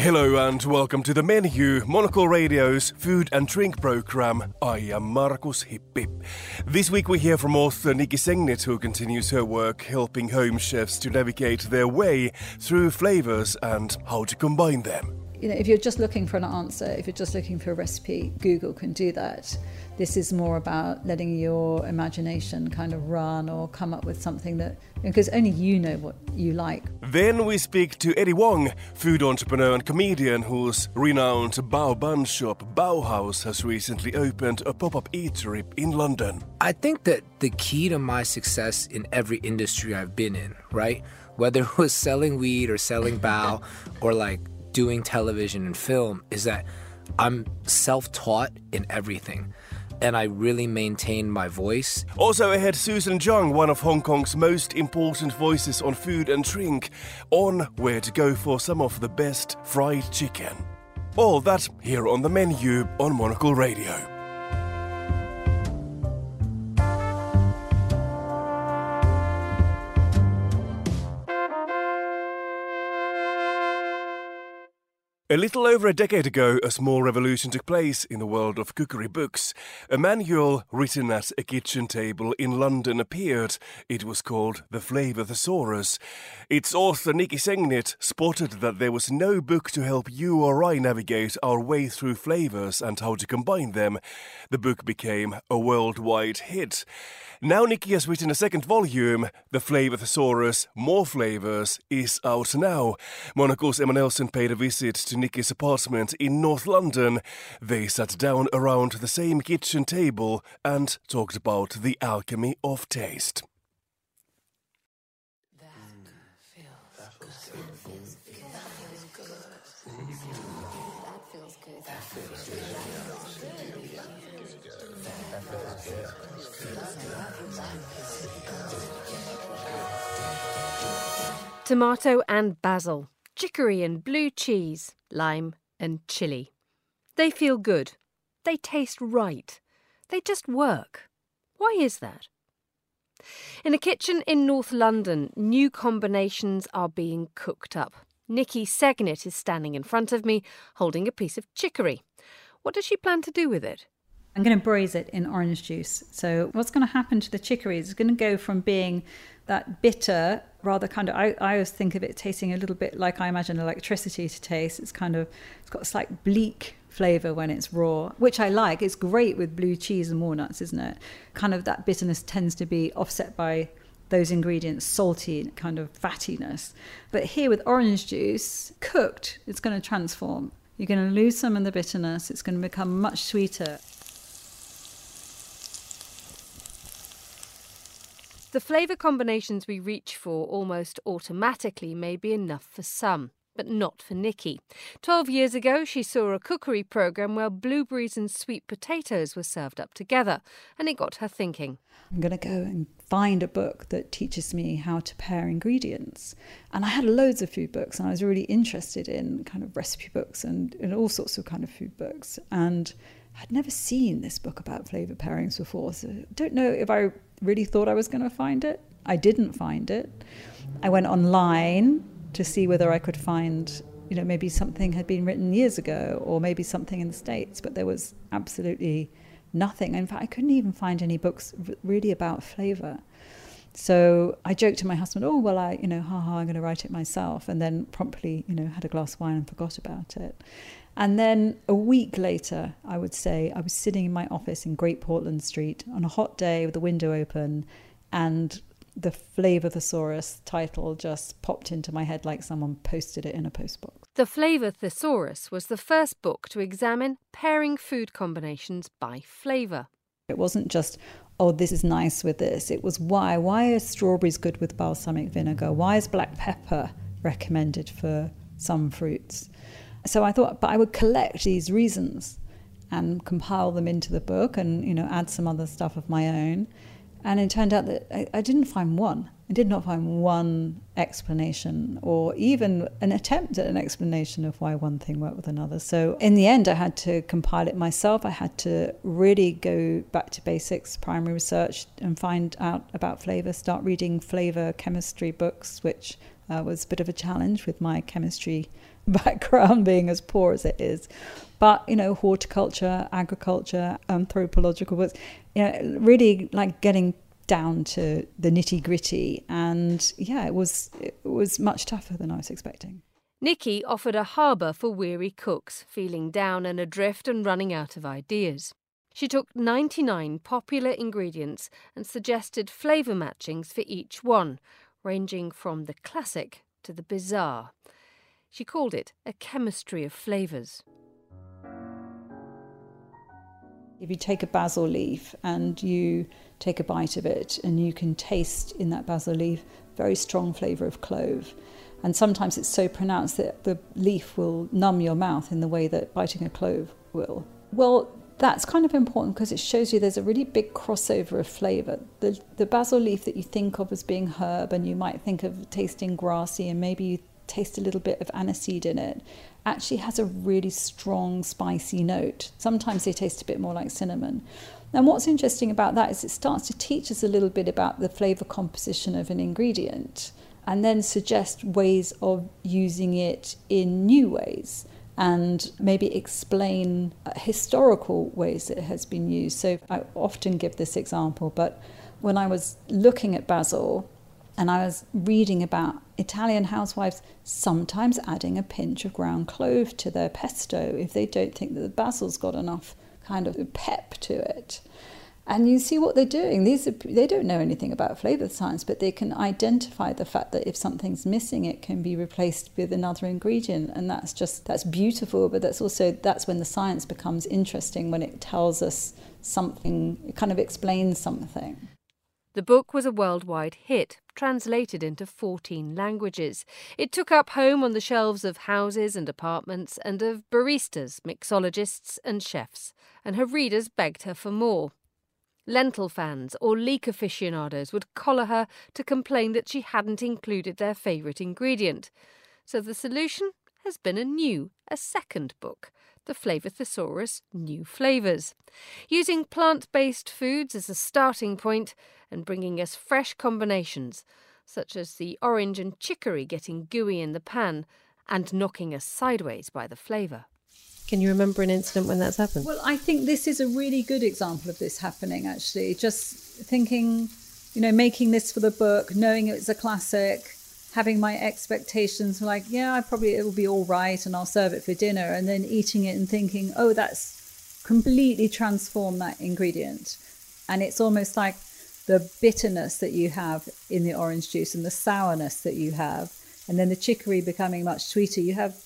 Hello and welcome to the menu, Monocle Radio's food and drink program. I am Markus Hippi. This week we hear from author Niki Segnit, who continues her work helping home chefs to navigate their way through flavors and how to combine them. You know, if you're just looking for an answer, if you're just looking for a recipe, Google can do that. This is more about letting your imagination kind of run or come up with something that, because only you know what you like. Then we speak to Eddie Huang, food entrepreneur and comedian whose renowned Bao Bun shop Baohaus has recently opened a pop up eatery in London. I think that the key to my success in every industry I've been in, right? Whether it was selling weed or selling bao or like doing television and film, is that I'm self taught in everything and I really maintain my voice. Also ahead, Susan Jung, one of Hong Kong's most important voices on food and drink, on where to go for some of the best fried chicken. All that here on the menu on Monocle Radio. A little over a decade ago, a small revolution took place in the world of cookery books. A manual written at a kitchen table in London appeared. It was called The Flavor Thesaurus. Its author, Niki Segnit, spotted that there was no book to help you or I navigate our way through flavors and how to combine them. The book became a worldwide hit. Now Niki has written a second volume, The Flavor Thesaurus, More Flavors, is out now. Monocle's Emma Nelson paid a visit to Niki's apartment in North London. They sat down around the same kitchen table and talked about the alchemy of taste. Tomato and basil, chicory and blue cheese, lime and chili. They feel good. They taste right. They just work. Why is that? In a kitchen in North London, new combinations are being cooked up. Niki Segnit is standing in front of me, holding a piece of chicory. What does she plan to do with it? I'm going to braise it in orange juice. So, what's going to happen to the chicory is it's going to go from being that bitter, rather kind of, I, I always think of it tasting a little bit like I imagine electricity to taste. It's kind of, it's got a slight bleak flavor when it's raw, which I like. It's great with blue cheese and walnuts, isn't it? Kind of that bitterness tends to be offset by those ingredients, salty kind of fattiness. But here with orange juice, cooked, it's going to transform. You're going to lose some of the bitterness. It's going to become much sweeter. The flavour combinations we reach for almost automatically may be enough for some, but not for Niki. Twelve years ago, she saw a cookery programme where blueberries and sweet potatoes were served up together, and it got her thinking. I'm going to go and find a book that teaches me how to pair ingredients. And I had loads of food books, and I was really interested in kind of recipe books and, and all sorts of kind of food books. And I'd never seen this book about flavour pairings before, so I don't know if I really thought I was going to find it. I didn't find it. I went online to see whether I could find, you know, maybe something had been written years ago or maybe something in the States, but there was absolutely nothing. In fact, I couldn't even find any books really about flavor. So I joked to my husband, oh, well, I, you know, haha, I'm going to write it myself. And then promptly, you know, had a glass of wine and forgot about it. And then a week later, I would say, I was sitting in my office in Great Portland Street on a hot day with the window open, and the Flavor Thesaurus title just popped into my head like someone posted it in a postbox. The Flavor Thesaurus was the first book to examine pairing food combinations by flavour. It wasn't just, oh, this is nice with this. It was why. Why are strawberries good with balsamic vinegar? Why is black pepper recommended for some fruits? So I thought, but I would collect these reasons and compile them into the book and, you know, add some other stuff of my own. And it turned out that I, I didn't find one. I did not find one explanation or even an attempt at an explanation of why one thing worked with another. So in the end, I had to compile it myself. I had to really go back to basics, primary research, and find out about flavor, start reading flavor chemistry books, which uh, was a bit of a challenge with my chemistry background being as poor as it is. But, you know, horticulture, agriculture, anthropological books, you know, really like getting down to the nitty gritty. And yeah, it was, it was much tougher than I was expecting. Nikki offered a harbour for weary cooks, feeling down and adrift and running out of ideas. She took 99 popular ingredients and suggested flavour matchings for each one, ranging from the classic to the bizarre. She called it a chemistry of flavours. If you take a basil leaf and you take a bite of it, and you can taste in that basil leaf very strong flavour of clove. And sometimes it's so pronounced that the leaf will numb your mouth in the way that biting a clove will. Well, that's kind of important because it shows you there's a really big crossover of flavour. The, the basil leaf that you think of as being herb and you might think of tasting grassy and maybe you taste a little bit of aniseed in it actually has a really strong spicy note. Sometimes they taste a bit more like cinnamon. And what's interesting about that is it starts to teach us a little bit about the flavour composition of an ingredient and then suggest ways of using it in new ways and maybe explain uh, historical ways it has been used. So I often give this example, but when I was looking at basil and I was reading about Italian housewives sometimes adding a pinch of ground clove to their pesto if they don't think that the basil's got enough kind of pep to it. And you see what they're doing. These are, they don't know anything about flavor science, but they can identify the fact that if something's missing, it can be replaced with another ingredient, and that's just that's beautiful. But that's also that's when the science becomes interesting when it tells us something, it kind of explains something. The book was a worldwide hit, translated into 14 languages. It took up home on the shelves of houses and apartments and of baristas, mixologists, and chefs, and her readers begged her for more. Lentil fans or leek aficionados would collar her to complain that she hadn't included their favourite ingredient. So the solution has been a new, a second book, The Flavour Thesaurus New Flavours. Using plant based foods as a starting point and bringing us fresh combinations, such as the orange and chicory getting gooey in the pan and knocking us sideways by the flavour. Can you remember an incident when that's happened? Well, I think this is a really good example of this happening, actually. Just thinking, you know, making this for the book, knowing it's a classic, having my expectations like, yeah, I probably it will be all right and I'll serve it for dinner, and then eating it and thinking, oh, that's completely transformed that ingredient. And it's almost like the bitterness that you have in the orange juice and the sourness that you have, and then the chicory becoming much sweeter. You have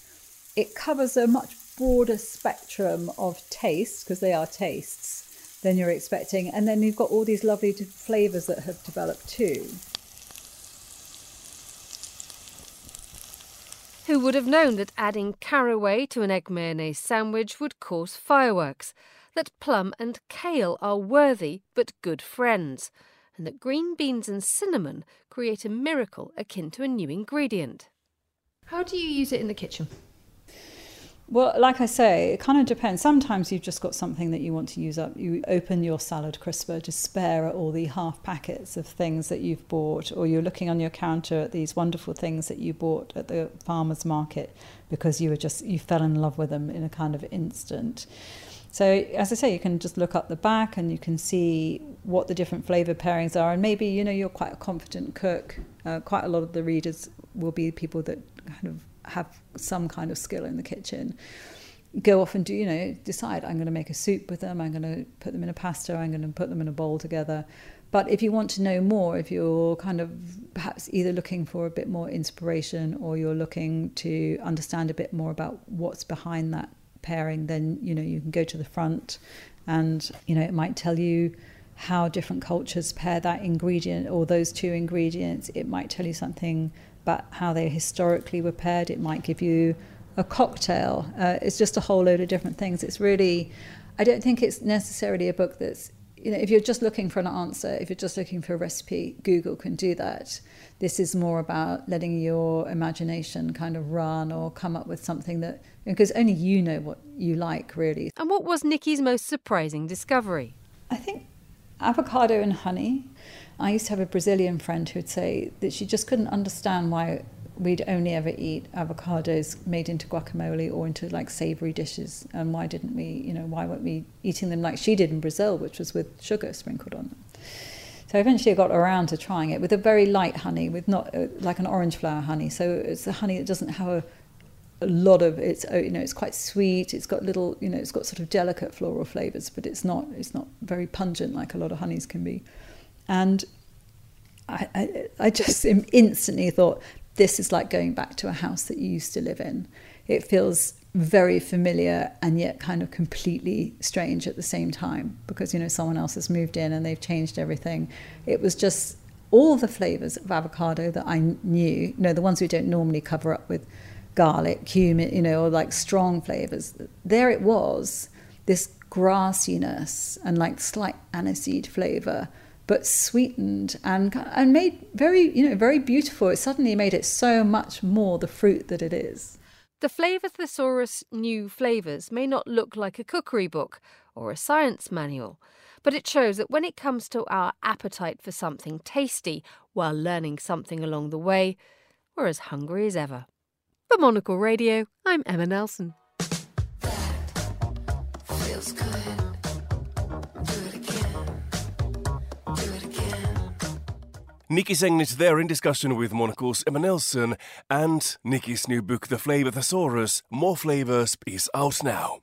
it covers a much broader spectrum of tastes because they are tastes than you're expecting. And then you've got all these lovely flavors that have developed too. Who would have known that adding caraway to an egg mayonnaise sandwich would cause fireworks? That plum and kale are worthy but good friends? And that green beans and cinnamon create a miracle akin to a new ingredient? How do you use it in the kitchen? Well, like I say, it kind of depends. Sometimes you've just got something that you want to use up. You open your salad crisper to spare all the half packets of things that you've bought, or you're looking on your counter at these wonderful things that you bought at the farmer's market because you were just, you fell in love with them in a kind of instant. So, as I say, you can just look up the back and you can see what the different flavour pairings are. And maybe, you know, you're quite a confident cook. Uh, quite a lot of the readers will be people that kind of have some kind of skill in the kitchen go off and do you know decide i'm going to make a soup with them i'm going to put them in a pasta i'm going to put them in a bowl together. But if you want to know more if you're kind of perhaps either looking for a bit more inspiration or you're looking to understand a bit more about what's behind that pairing then you know you can go to the front and you know it might tell you how different cultures pair that ingredient or those two ingredients. It might tell you something about how they historically were paired. It might give you a cocktail. Uh, it's just a whole load of different things. It's really, I don't think it's necessarily a book that's, you know, if you're just looking for an answer, if you're just looking for a recipe, Google can do that. This is more about letting your imagination kind of run or come up with something that, because only you know what you like, really. And what was Niki's most surprising discovery? I think avocado and honey I used to have a Brazilian friend who would say that she just couldn't understand why we'd only ever eat avocados made into guacamole or into like savory dishes. And why didn't we, you know, why weren't we eating them like she did in Brazil, which was with sugar sprinkled on them? So eventually I got around to trying it with a very light honey, with not uh, like an orange flower honey. So it's a honey that doesn't have a, a lot of it's you know it's quite sweet. It's got little you know it's got sort of delicate floral flavors, but it's not it's not very pungent like a lot of honeys can be. And I, I, I just instantly thought this is like going back to a house that you used to live in. It feels very familiar and yet kind of completely strange at the same time because you know someone else has moved in and they've changed everything. It was just all the flavors of avocado that I knew, you know, the ones we don't normally cover up with garlic, cumin, you know, or like strong flavors. There it was, this grassiness and like slight aniseed flavor but sweetened and and made very you know very beautiful. It suddenly made it so much more the fruit that it is. The Flavour Thesaurus New Flavours may not look like a cookery book or a science manual, but it shows that when it comes to our appetite for something tasty while learning something along the way, we're as hungry as ever. For Monocle Radio, I'm Emma Nelson. Niki Segnit there in discussion with Monocle's Emma Nelson, and Niki's new book, The Flavor Thesaurus, More Flavors, is out now.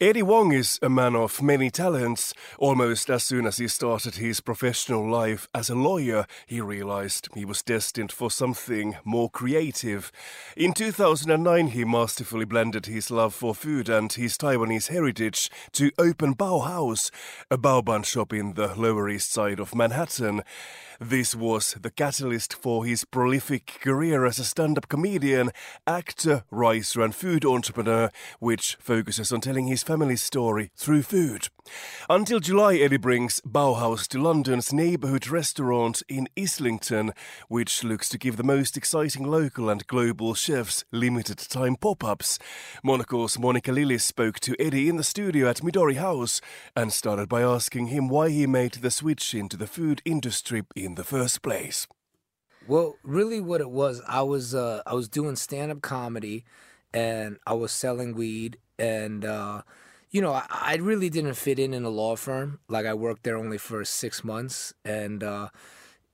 Eddie Huang is a man of many talents. Almost as soon as he started his professional life as a lawyer, he realized he was destined for something more creative. In 2009, he masterfully blended his love for food and his Taiwanese heritage to open Baohaus, a bao bun shop in the Lower East Side of Manhattan. This was the catalyst for his prolific career as a stand up comedian, actor, writer, and food entrepreneur, which focuses on telling his family's story through food. Until July, Eddie brings Baohaus to London's neighbourhood restaurant in Islington, which looks to give the most exciting local and global chefs limited time pop ups. Monocle's Monica Lillis spoke to Eddie in the studio at Midori House and started by asking him why he made the switch into the food industry in the first place. Well, really, what it was, I was uh, I was doing stand up comedy, and I was selling weed, and uh, you know, I, I, really didn't fit in in a law firm. Like I worked there only for six months, and uh,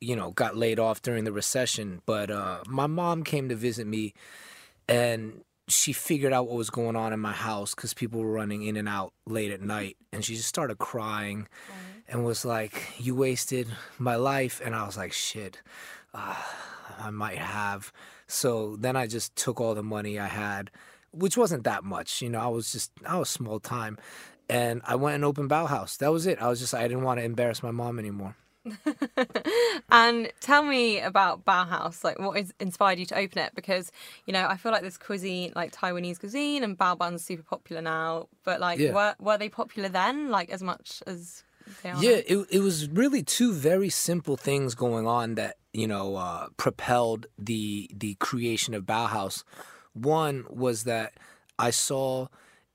you know, got laid off during the recession. But uh, my mom came to visit me, and she figured out what was going on in my house because people were running in and out late at night, and she just started crying and was like, "You wasted my life," and I was like, "Shit, uh, I might have." So then I just took all the money I had, which wasn't that much, you know. I was just I was small time, and I went and opened Baohaus. That was it. I was just I didn't want to embarrass my mom anymore. and tell me about Baohaus. Like, what is, inspired you to open it? Because you know, I feel like this cuisine, like Taiwanese cuisine, and bao bun's super popular now. But like, yeah. were were they popular then? Like as much as yeah, it it was really two very simple things going on that you know uh, propelled the the creation of Baohaus. One was that I saw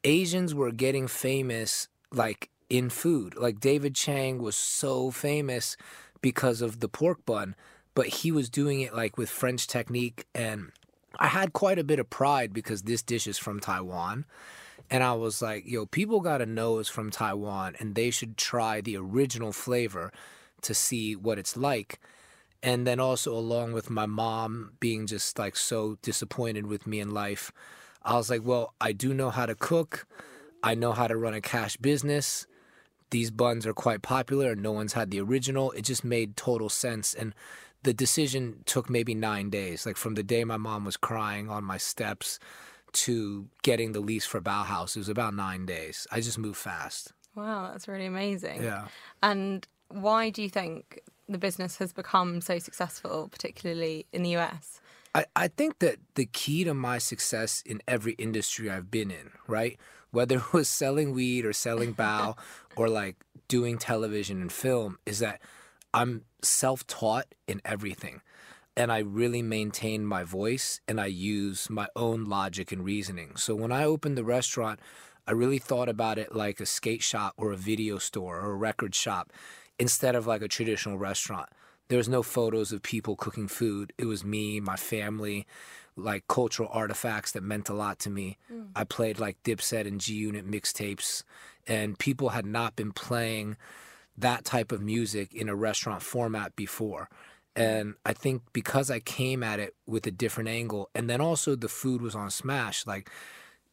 Asians were getting famous like in food. Like David Chang was so famous because of the pork bun, but he was doing it like with French technique and I had quite a bit of pride because this dish is from Taiwan. And I was like, yo, people got to know it's from Taiwan and they should try the original flavor to see what it's like. And then also, along with my mom being just like so disappointed with me in life, I was like, well, I do know how to cook. I know how to run a cash business. These buns are quite popular and no one's had the original. It just made total sense. And the decision took maybe nine days. Like from the day my mom was crying on my steps to getting the lease for Baohaus. It was about nine days. I just moved fast. Wow, that's really amazing. Yeah. And why do you think the business has become so successful, particularly in the US? I, I think that the key to my success in every industry I've been in, right? Whether it was selling weed or selling bao or like doing television and film, is that I'm self taught in everything and I really maintain my voice and I use my own logic and reasoning. So when I opened the restaurant, I really thought about it like a skate shop or a video store or a record shop instead of like a traditional restaurant. there was no photos of people cooking food. It was me, my family, like cultural artifacts that meant a lot to me. Mm. I played like Dipset and G Unit mixtapes, and people had not been playing that type of music in a restaurant format before. And I think because I came at it with a different angle, and then also the food was on Smash, like,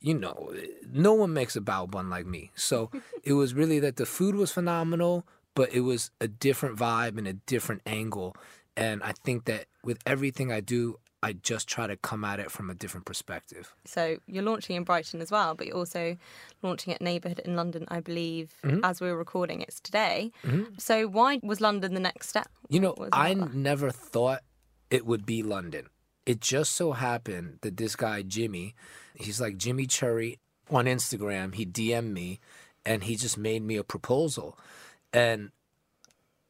you know, no one makes a bao bun like me. So it was really that the food was phenomenal, but it was a different vibe and a different angle. And I think that with everything I do, I just try to come at it from a different perspective. So you're launching in Brighton as well, but you're also launching at Neighbourhood in London, I believe, mm-hmm. as we are recording. It's today. Mm-hmm. So why was London the next step? You know, I never thought it would be London. It just so happened that this guy Jimmy, he's like Jimmy Cherry on Instagram. He DM'd me, and he just made me a proposal, and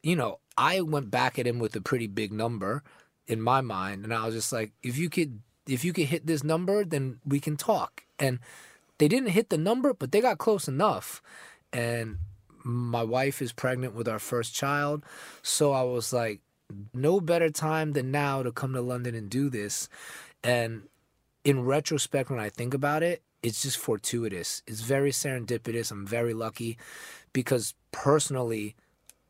you know, I went back at him with a pretty big number in my mind and I was just like if you could if you could hit this number then we can talk. And they didn't hit the number but they got close enough. And my wife is pregnant with our first child so I was like no better time than now to come to London and do this. And in retrospect when I think about it it's just fortuitous. It's very serendipitous. I'm very lucky because personally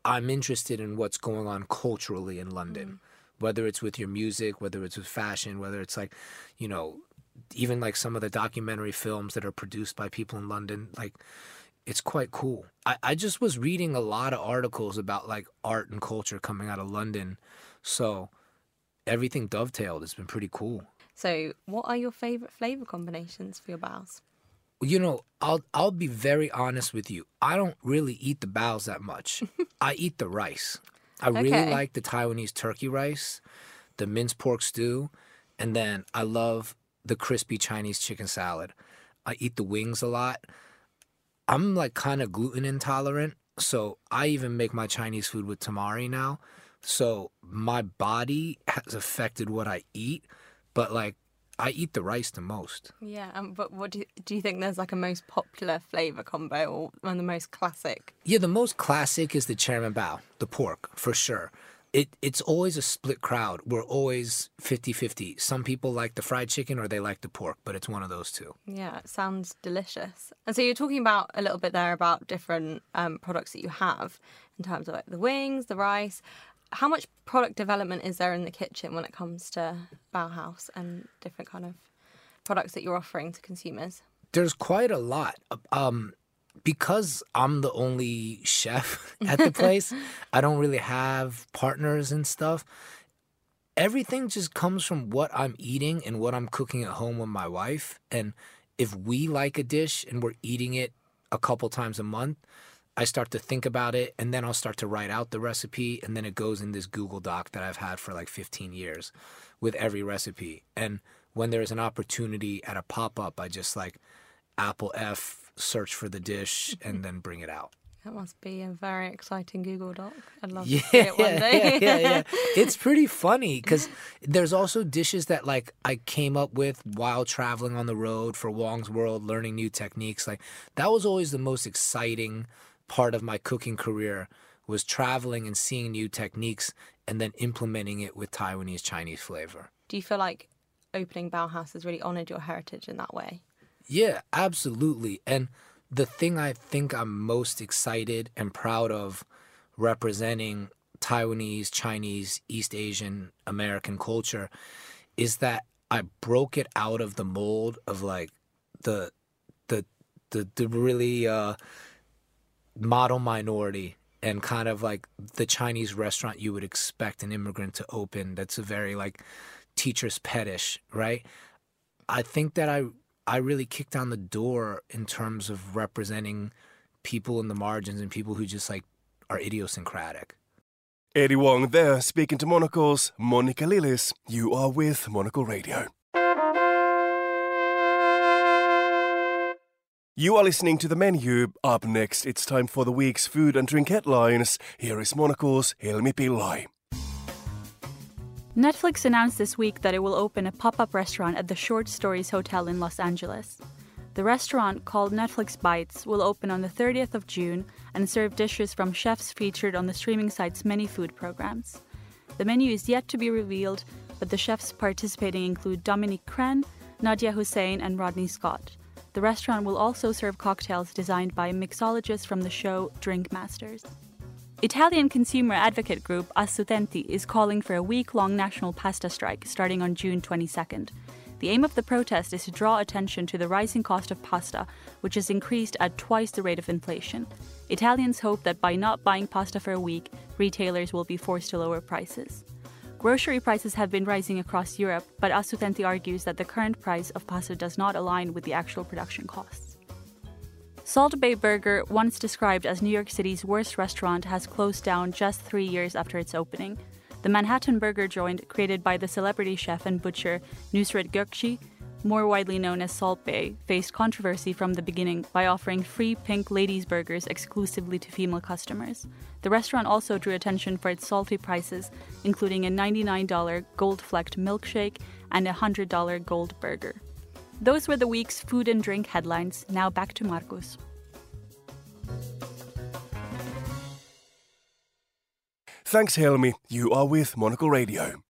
I'm interested in what's going on culturally in London. Mm whether it's with your music, whether it's with fashion, whether it's like, you know, even like some of the documentary films that are produced by people in London, like it's quite cool. I, I just was reading a lot of articles about like art and culture coming out of London. So everything dovetailed. It's been pretty cool. So, what are your favorite flavor combinations for your baos? You know, I'll I'll be very honest with you. I don't really eat the baos that much. I eat the rice. I okay. really like the Taiwanese turkey rice, the minced pork stew, and then I love the crispy Chinese chicken salad. I eat the wings a lot. I'm like kind of gluten intolerant, so I even make my Chinese food with tamari now. So my body has affected what I eat, but like I eat the rice the most. Yeah, um, but what do you, do you think there's like a most popular flavor combo or one of the most classic? Yeah, the most classic is the chairman bao, the pork, for sure. It it's always a split crowd. We're always 50-50. Some people like the fried chicken or they like the pork, but it's one of those two. Yeah, it sounds delicious. And so you're talking about a little bit there about different um, products that you have in terms of like the wings, the rice how much product development is there in the kitchen when it comes to Baohaus and different kind of products that you're offering to consumers? There's quite a lot. Um, because I'm the only chef at the place, I don't really have partners and stuff. Everything just comes from what I'm eating and what I'm cooking at home with my wife. And if we like a dish and we're eating it a couple times a month, I start to think about it and then I'll start to write out the recipe and then it goes in this Google Doc that I've had for like 15 years with every recipe. And when there's an opportunity at a pop up, I just like Apple F search for the dish and then bring it out. That must be a very exciting Google Doc. I'd love yeah, to see it one day. yeah, yeah, yeah. It's pretty funny because there's also dishes that like I came up with while traveling on the road for Huang's World, learning new techniques. Like that was always the most exciting part of my cooking career was traveling and seeing new techniques and then implementing it with Taiwanese Chinese flavor. Do you feel like opening Baohaus has really honored your heritage in that way? Yeah, absolutely. And the thing I think I'm most excited and proud of representing Taiwanese, Chinese, East Asian, American culture is that I broke it out of the mold of like the the the, the really uh, model minority and kind of like the Chinese restaurant you would expect an immigrant to open. That's a very like teacher's petish, right? I think that I I really kicked down the door in terms of representing people in the margins and people who just like are idiosyncratic. Eddie Huang there speaking to Monocle's Monica Lillis. You are with Monocle Radio. You are listening to the menu. Up next, it's time for the week's food and drink headlines. Here is Monocle's Helmi Pillai. Netflix announced this week that it will open a pop up restaurant at the Short Stories Hotel in Los Angeles. The restaurant, called Netflix Bites, will open on the 30th of June and serve dishes from chefs featured on the streaming site's many food programs. The menu is yet to be revealed, but the chefs participating include Dominique Crenn, Nadiya Hussain, and Rodney Scott. The restaurant will also serve cocktails designed by mixologists from the show Drink Masters. Italian consumer advocate group Assoutenti is calling for a week long national pasta strike starting on June 22nd. The aim of the protest is to draw attention to the rising cost of pasta, which has increased at twice the rate of inflation. Italians hope that by not buying pasta for a week, retailers will be forced to lower prices. Grocery prices have been rising across Europe, but Assoutenti argues that the current price of pasta does not align with the actual production costs. Salt Bae Burger, once described as New York City's worst restaurant, has closed down just three years after its opening. The Manhattan Burger joint, created by the celebrity chef and butcher Nusret Gökçe, more widely known as Salt Bae, faced controversy from the beginning by offering free pink ladies' burgers exclusively to female customers. The restaurant also drew attention for its salty prices, including a $99 gold flecked milkshake and a $100 gold burger. Those were the week's food and drink headlines. Now back to Markus. Thanks, Helmi. You are with Monocle Radio.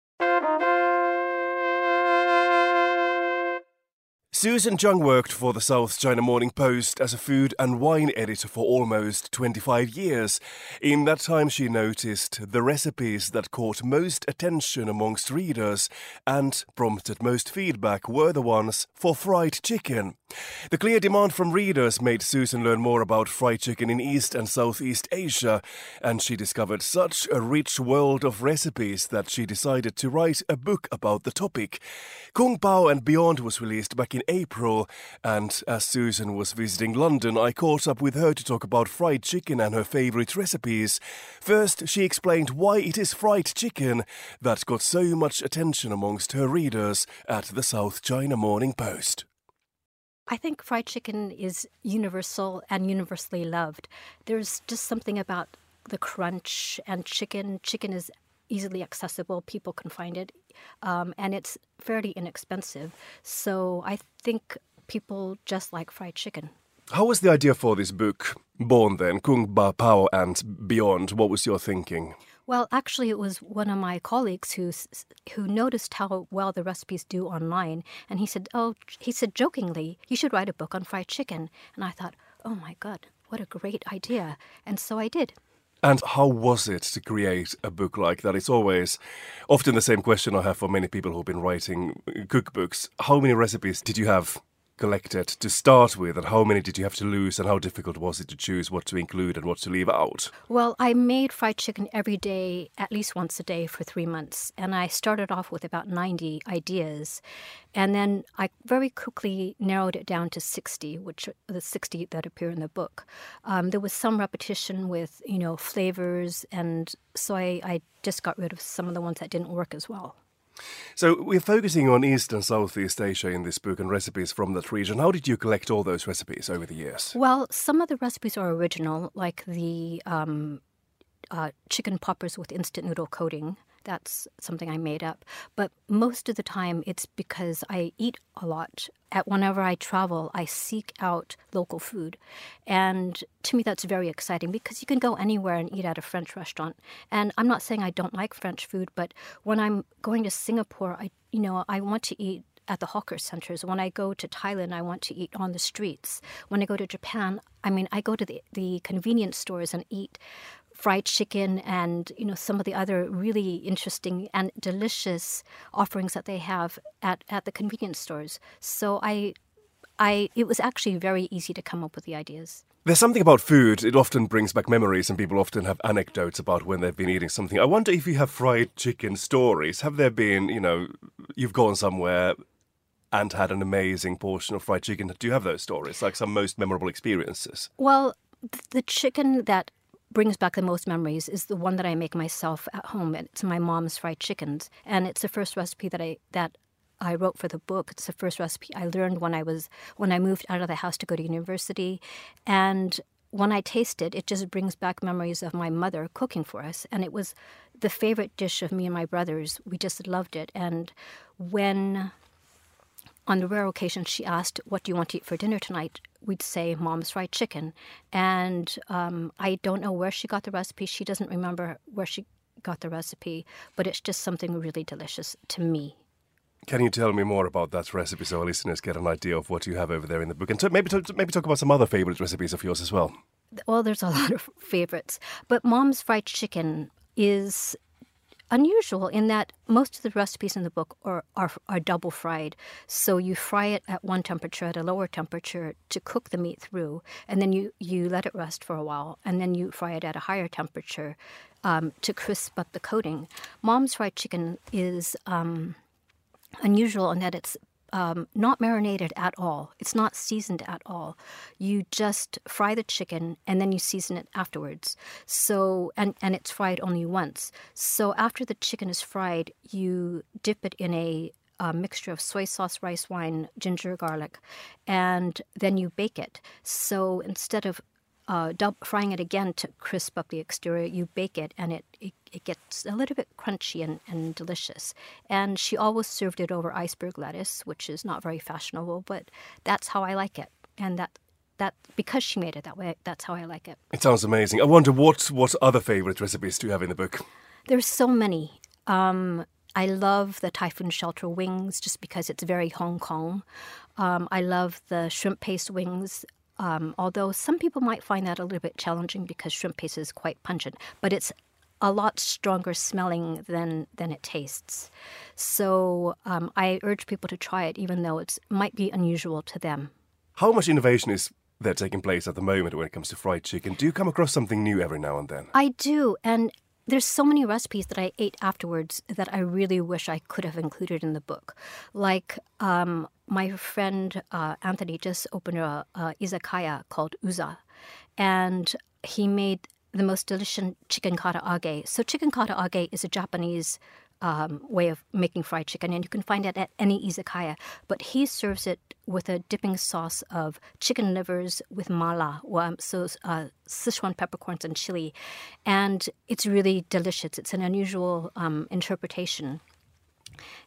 Susan Jung worked for the South China Morning Post as a food and wine editor for almost 25 years. In that time, she noticed the recipes that caught most attention amongst readers and prompted most feedback were the ones for fried chicken. The clear demand from readers made Susan learn more about fried chicken in East and Southeast Asia, and she discovered such a rich world of recipes that she decided to write a book about the topic. Kung Pao and Beyond was released back in April, and as Susan was visiting London, I caught up with her to talk about fried chicken and her favourite recipes. First, she explained why it is fried chicken that got so much attention amongst her readers at the South China Morning Post. I think fried chicken is universal and universally loved. There's just something about the crunch and chicken. Chicken is easily accessible, people can find it, um, and it's fairly inexpensive. So I think people just like fried chicken. How was the idea for this book born then? Kung Ba Pao and Beyond. What was your thinking? Well, actually, it was one of my colleagues who who noticed how well the recipes do online, and he said, "Oh, he said jokingly, you should write a book on fried chicken." And I thought, "Oh my God, what a great idea!" And so I did. And how was it to create a book like that? It's always often the same question I have for many people who've been writing cookbooks. How many recipes did you have collected to start with, and how many did you have to lose, and how difficult was it to choose what to include and what to leave out? Well, I made fried chicken every day, at least once a day, for three months, and I started off with about 90 ideas, and then I very quickly narrowed it down to 60, which are the 60 that appear in the book. Um, there was some repetition with, you know, flavors, and so I, I just got rid of some of the ones that didn't work as well. So we're focusing on East and Southeast Asia in this book and recipes from that region. How did you collect all those recipes over the years? Well, some of the recipes are original, like the um, uh, chicken poppers with instant noodle coating. That's something I made up. But most of the time, it's because I eat a lot. At whenever I travel, I seek out local food, and to me, that's very exciting because you can go anywhere and eat at a French restaurant. And I'm not saying I don't like French food, but when I'm going to Singapore, I you know I want to eat at the hawker centers. When I go to Thailand, I want to eat on the streets. When I go to Japan, I mean, I go to the, the convenience stores and eat fried chicken and you know some of the other really interesting and delicious offerings that they have at, at the convenience stores. So I I it was actually very easy to come up with the ideas. There's something about food, it often brings back memories, and people often have anecdotes about when they've been eating something. I wonder if you have fried chicken stories. Have there been, you know, you've gone somewhere and had an amazing portion of fried chicken? Do you have those stories, like some most memorable experiences? Well, the chicken that brings back the most memories is the one that I make myself at home. It's my mom's fried chickens, and it's the first recipe that I that I wrote for the book. It's the first recipe I learned when I was when I moved out of the house to go to university, and when I taste it, it just brings back memories of my mother cooking for us, and it was the favorite dish of me and my brothers. We just loved it, and when on the rare occasion she asked, What do you want to eat for dinner tonight? we'd say mom's fried chicken. And um, I don't know where she got the recipe. She doesn't remember where she got the recipe, but it's just something really delicious to me. Can you tell me more about that recipe so our listeners get an idea of what you have over there in the book? And maybe, maybe talk about some other favorite recipes of yours as well. Well, there's a lot of favorites, but mom's fried chicken is unusual in that most of the recipes in the book are, are, are, double fried. So you fry it at one temperature, at a lower temperature, to cook the meat through, and then you, you let it rest for a while, and then you fry it at a higher temperature um, to crisp up the coating. Mom's fried chicken is um, unusual in that it's um, not marinated at all. It's not seasoned at all. You just fry the chicken and then you season it afterwards. So and and it's fried only once. So after the chicken is fried, you dip it in a a mixture of soy sauce, rice wine, ginger, garlic, and then you bake it. So instead of uh, frying it again to crisp up the exterior. You bake it, and it, it, it gets a little bit crunchy and, and delicious. And she always served it over iceberg lettuce, which is not very fashionable, but that's how I like it. And that that because she made it that way, that's how I like it. It sounds amazing. I wonder what what other favorite recipes do you have in the book? There's so many. Um, I love the typhoon shelter wings just because it's very Hong Kong. Um, I love the shrimp paste wings um, although some people might find that a little bit challenging because shrimp paste is quite pungent, but it's a lot stronger smelling than than it tastes. So um, I urge people to try it, even though it might be unusual to them. How much innovation is there taking place at the moment when it comes to fried chicken? Do you come across something new every now and then? I do, and there's so many recipes that I ate afterwards that I really wish I could have included in the book. Like um, my friend uh, Anthony just opened a, a, izakaya called Uza, and he made the most delicious chicken kata age. So chicken karaage is a Japanese um, way of making fried chicken, and you can find it at any izakaya. But he serves it with a dipping sauce of chicken livers with mala, so uh, Sichuan peppercorns and chili, and it's really delicious. It's an unusual um, interpretation.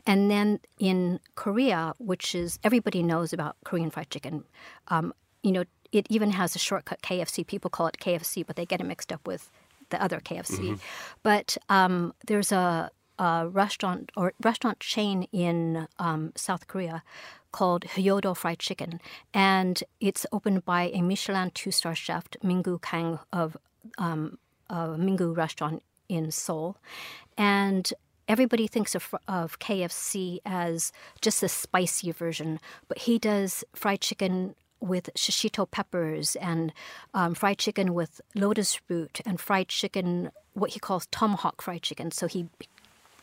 And then in Korea, which is everybody knows about Korean fried chicken, um, you know, it even has a shortcut KFC. People call it KFC, but they get it mixed up with the other KFC. Mm-hmm. But um, there's a a restaurant or restaurant chain in um, South Korea called Hyodo Fried Chicken, and it's opened by a Michelin two-star chef Mingoo Kang of um, Mingu restaurant in Seoul, and everybody thinks of, of KFC as just a spicy version, but he does fried chicken with shishito peppers and um, fried chicken with lotus root and fried chicken, what he calls tomahawk fried chicken. So he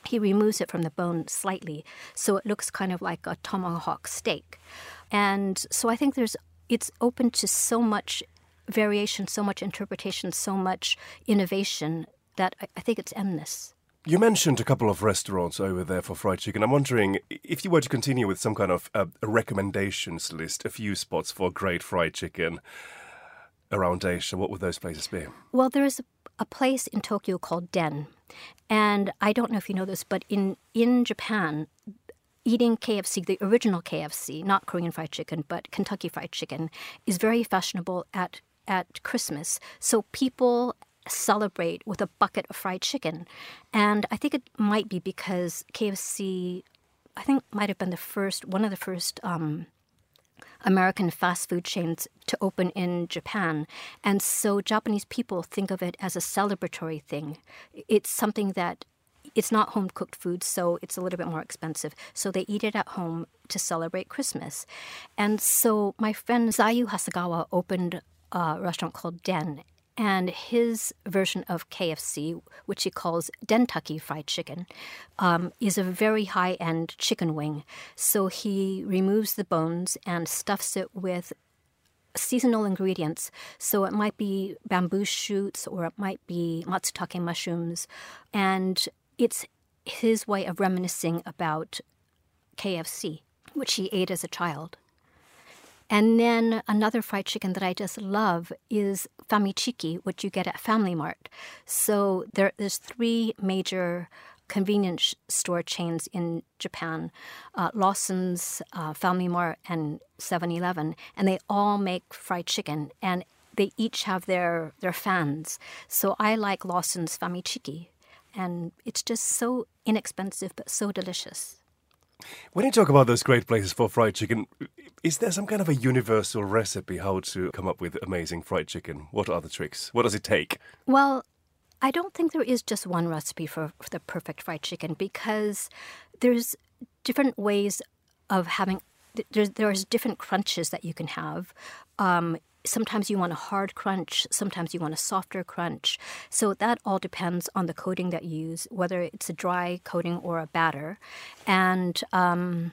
he removes it from the bone slightly so it looks kind of like a tomahawk steak. And so I think there's it's open to so much variation, so much interpretation, so much innovation that I, I think it's endless. You mentioned a couple of restaurants over there for fried chicken. I'm wondering if you were to continue with some kind of uh, recommendations list, a few spots for great fried chicken around Asia, what would those places be? Well, there is a place in Tokyo called Den. And I don't know if you know this, but in, in Japan, eating KFC, the original KFC, not Korean fried chicken, but Kentucky fried chicken, is very fashionable at, at Christmas. So people celebrate with a bucket of fried chicken. And I think it might be because KFC, I think, might have been the first, one of the first um, American fast food chains to open in Japan. And so Japanese people think of it as a celebratory thing. It's something that it's not home cooked food, so it's a little bit more expensive. So they eat it at home to celebrate Christmas. And so my friend Zaiyu Hasegawa opened a restaurant called Den, and his version of KFC, which he calls Dentucky Fried Chicken, um, is a very high end chicken wing. So he removes the bones and stuffs it with seasonal ingredients. So it might be bamboo shoots or it might be matsutake mushrooms. And it's his way of reminiscing about KFC, which he ate as a child. And then another fried chicken that I just love is famichiki, which you get at Family Mart. So there, there's three major convenience store chains in Japan uh, Lawson's, uh, Family Mart, and 7 Eleven. And they all make fried chicken. And they each have their, their fans. So I like Lawson's famichiki. and it's just so inexpensive but so delicious. When you talk about those great places for fried chicken, is there some kind of a universal recipe how to come up with amazing fried chicken? What are the tricks? What does it take? Well, I don't think there is just one recipe for, for the perfect fried chicken because there's different ways of having there's there's different crunches that you can have. Um, sometimes you want a hard crunch, sometimes you want a softer crunch. So that all depends on the coating that you use, whether it's a dry coating or a batter. And um,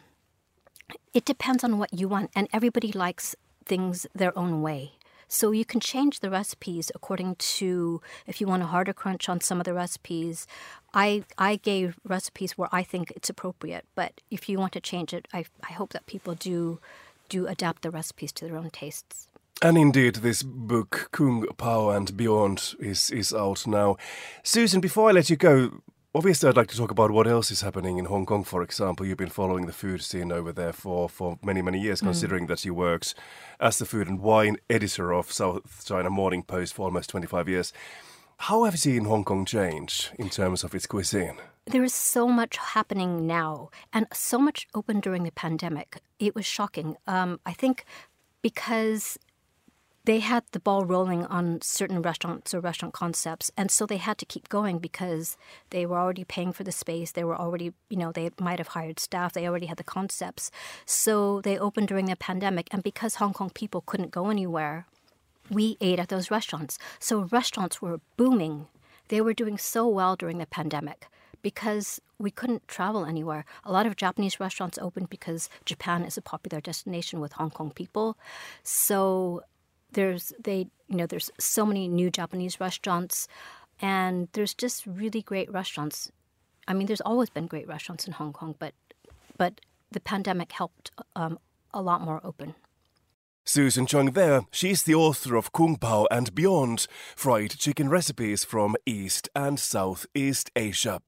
it depends on what you want, and everybody likes things their own way. So you can change the recipes according to if you want a harder crunch on some of the recipes. I I gave recipes where I think it's appropriate, but if you want to change it, I I hope that people do do adapt the recipes to their own tastes. And indeed, this book, Kung Pao and Beyond, is, is out now. Susan, before I let you go, obviously I'd like to talk about what else is happening in Hong Kong, for example. You've been following the food scene over there for, for many, many years, mm. considering that you worked as the food and wine editor of South China Morning Post for almost 25 years. How have you seen Hong Kong change in terms of its cuisine? There is so much happening now and so much open during the pandemic. It was shocking. Um, I think because they had the ball rolling on certain restaurants or restaurant concepts and so they had to keep going because they were already paying for the space. They were already you know they might have hired staff. They already had the concepts. So they opened during the pandemic and because hong kong people couldn't go anywhere we ate at those restaurants. So restaurants were booming. They were doing so well during the pandemic because we couldn't travel anywhere. A lot of Japanese restaurants opened because Japan is a popular destination with Hong Kong people. So there's they you know there's so many new Japanese restaurants, and there's just really great restaurants. I mean, there's always been great restaurants in Hong Kong, but but the pandemic helped um, a lot more open. Susan Jung there. She's the author of Kung Pao and Beyond, fried chicken recipes from East and Southeast Asia.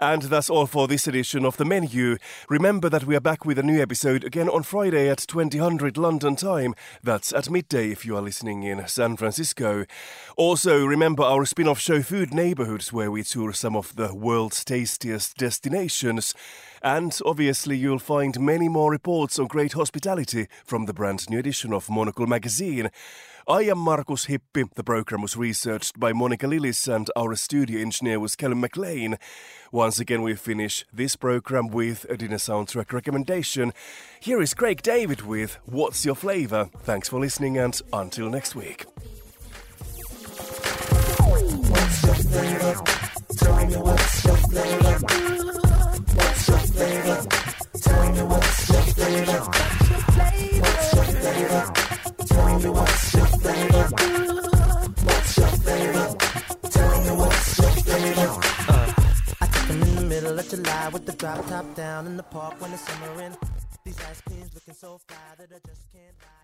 And that's all for this edition of The Menu. Remember that we are back with a new episode again on Friday at 2000 London time. That's at midday if you are listening in San Francisco. Also, remember our spin-off show Food Neighborhoods where we tour some of the world's tastiest destinations. And obviously, you'll find many more reports on great hospitality from the brand new edition of Monocle magazine. I am Markus Hippi. The program was researched by Monica Lillis and our studio engineer was Callum McLean. Once again, we finish this program with a dinner soundtrack recommendation. Here is Craig David with What's Your Flavor? Thanks for listening and until next week. What's your flavor? Tell me what's your flavor? Flavor? Tell me what's your flavor? What's your flavor? Tell me what's your flavor? What's your flavor? Tell me what's your flavor? I took them in the middle of July with the drop top down in the park when the summer in. These ice creams looking so fly that I just can't lie.